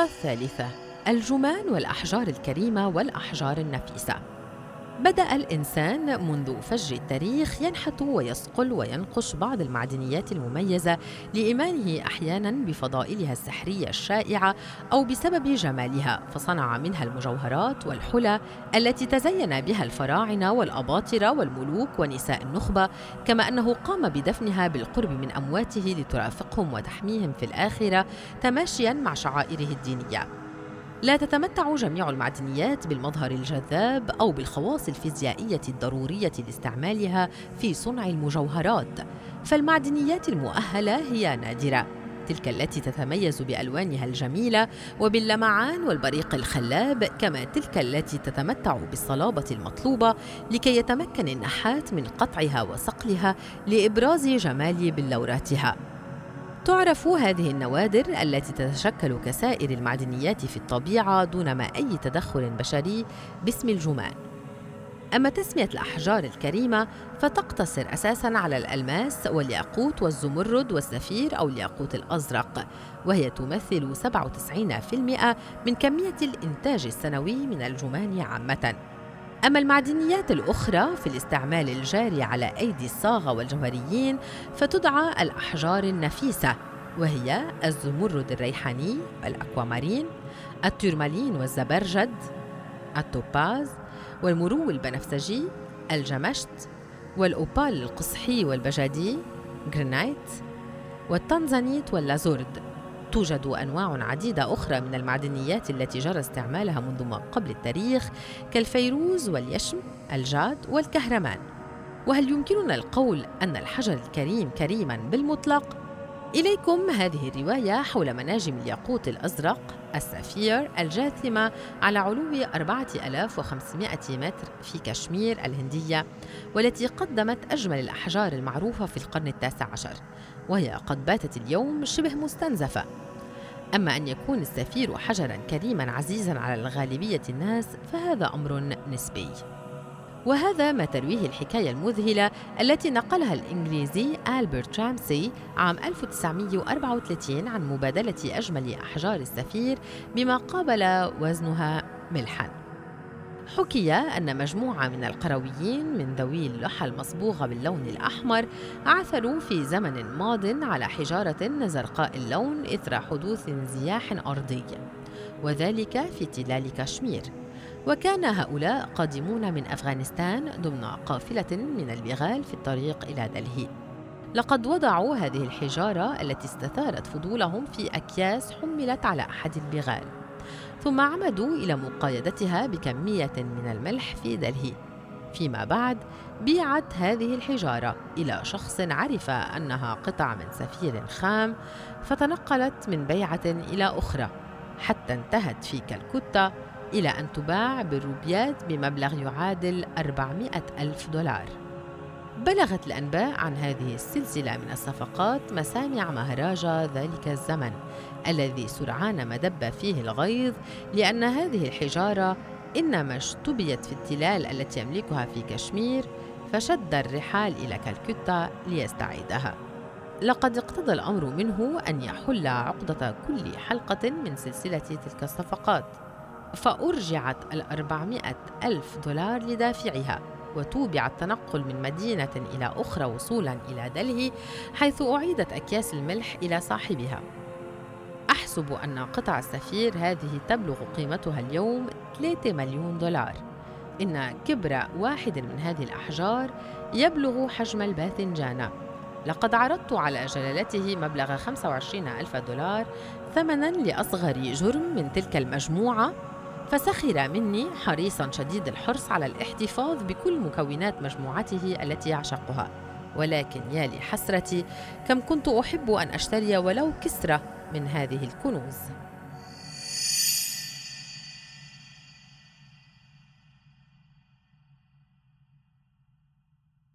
النقطة الثالثة. الجمان والأحجار الكريمة والأحجار النفيسة. بدأ الإنسان منذ فجر التاريخ ينحت ويصقل وينقش بعض المعدنيات المميزة لإيمانه أحيانا بفضائلها السحرية الشائعة أو بسبب جمالها فصنع منها المجوهرات والحلى التي تزين بها الفراعنة والأباطرة والملوك ونساء النخبة كما أنه قام بدفنها بالقرب من أمواته لترافقهم وتحميهم في الآخرة تماشيا مع شعائره الدينية. لا تتمتع جميع المعدنيات بالمظهر الجذاب أو بالخواص الفيزيائية الضرورية لاستعمالها في صنع المجوهرات. فالمعدنيات المؤهلة هي نادرة. تلك التي تتميز بألوانها الجميلة وباللمعان والبريق الخلاب كما تلك التي تتمتع بالصلابة المطلوبة لكي يتمكن النحات من قطعها وصقلها لإبراز جمال بلوراتها تعرف هذه النوادر التي تتشكل كسائر المعدنيات في الطبيعة دون ما أي تدخل بشري باسم الجمان أما تسمية الأحجار الكريمة فتقتصر أساسا على الألماس والياقوت والزمرد والسفير أو الياقوت الأزرق وهي تمثل 97% من كمية الإنتاج السنوي من الجمان عامة. أما المعدنيات الأخرى في الاستعمال الجاري على أيدي الصاغة والجوهريين فتدعى الأحجار النفيسة وهي الزمرد الريحاني الأكوامارين التورمالين والزبرجد التوباز والمرو البنفسجي الجمشت والأوبال القزحي والبجادي جارنت والتنزانيت واللازورد. توجد أنواع عديدة أخرى من المعدنيات التي جرى استعمالها منذ ما قبل التاريخ كالفيروز واليشم الجاد والكهرمان. وهل يمكننا القول أن الحجر الكريم كريما بالمطلق؟ إليكم هذه الرواية حول مناجم الياقوت الأزرق السفير الجاثمة على علو 4500 متر في كشمير الهندية والتي قدمت أجمل الأحجار المعروفة في القرن التاسع عشر وهي قد باتت اليوم شبه مستنزفة. أما أن يكون السفير حجرا كريما عزيزا على الغالبية الناس فهذا أمر نسبي. وهذا ما ترويه الحكاية المذهلة التي نقلها الإنجليزي ألبرت رامسي عام 1934 عن مبادلة أجمل أحجار السفير بما قابل وزنها ملحاً. حكي أن مجموعة من القرويين من ذوي اللحى المصبوغة باللون الأحمر عثروا في زمن ماض على حجارة زرقاء اللون إثر حدوث انزياح أرضي وذلك في تلال كشمير. وكان هؤلاء قادمون من أفغانستان ضمن قافلة من البغال في الطريق إلى دلهي. لقد وضعوا هذه الحجارة التي استثارت فضولهم في أكياس حملت على أحد البغال ثم عمدوا إلى مقايدتها بكمية من الملح في دلهي. فيما بعد بيعت هذه الحجارة إلى شخص عرف أنها قطع من سفير خام فتنقلت من بيعة إلى أخرى حتى انتهت في كالكوتا إلى أن تباع بالروبيات بمبلغ يعادل 400 ألف دولار. بلغت الأنباء عن هذه السلسلة من الصفقات مسامع مهراجة ذلك الزمن الذي سرعان ما دب فيه الغيظ لأن هذه الحجارة إنما اشتبيت في التلال التي يملكها في كشمير فشد الرحال إلى كالكتا ليستعيدها. لقد اقتضى الأمر منه أن يحل عقدة كل حلقة من سلسلة تلك الصفقات. فأرجعت الأربعمائة ألف دولار لدافعها وتوبع التنقل من مدينة إلى أخرى وصولا إلى دلهي حيث أعيدت أكياس الملح إلى صاحبها. أحسب أن قطع السفير هذه تبلغ قيمتها اليوم 3 مليون دولار. إن كبر واحد من هذه الأحجار يبلغ حجم الباذنجان لقد عرضت على جلالته مبلغ 25 ألف دولار ثمنا لأصغر جرم من تلك المجموعة فسخر مني حريصا شديد الحرص على الاحتفاظ بكل مكونات مجموعته التي يعشقها. ولكن يا لحسرتي كم كنت أحب أن أشتري ولو كسرة من هذه الكنوز.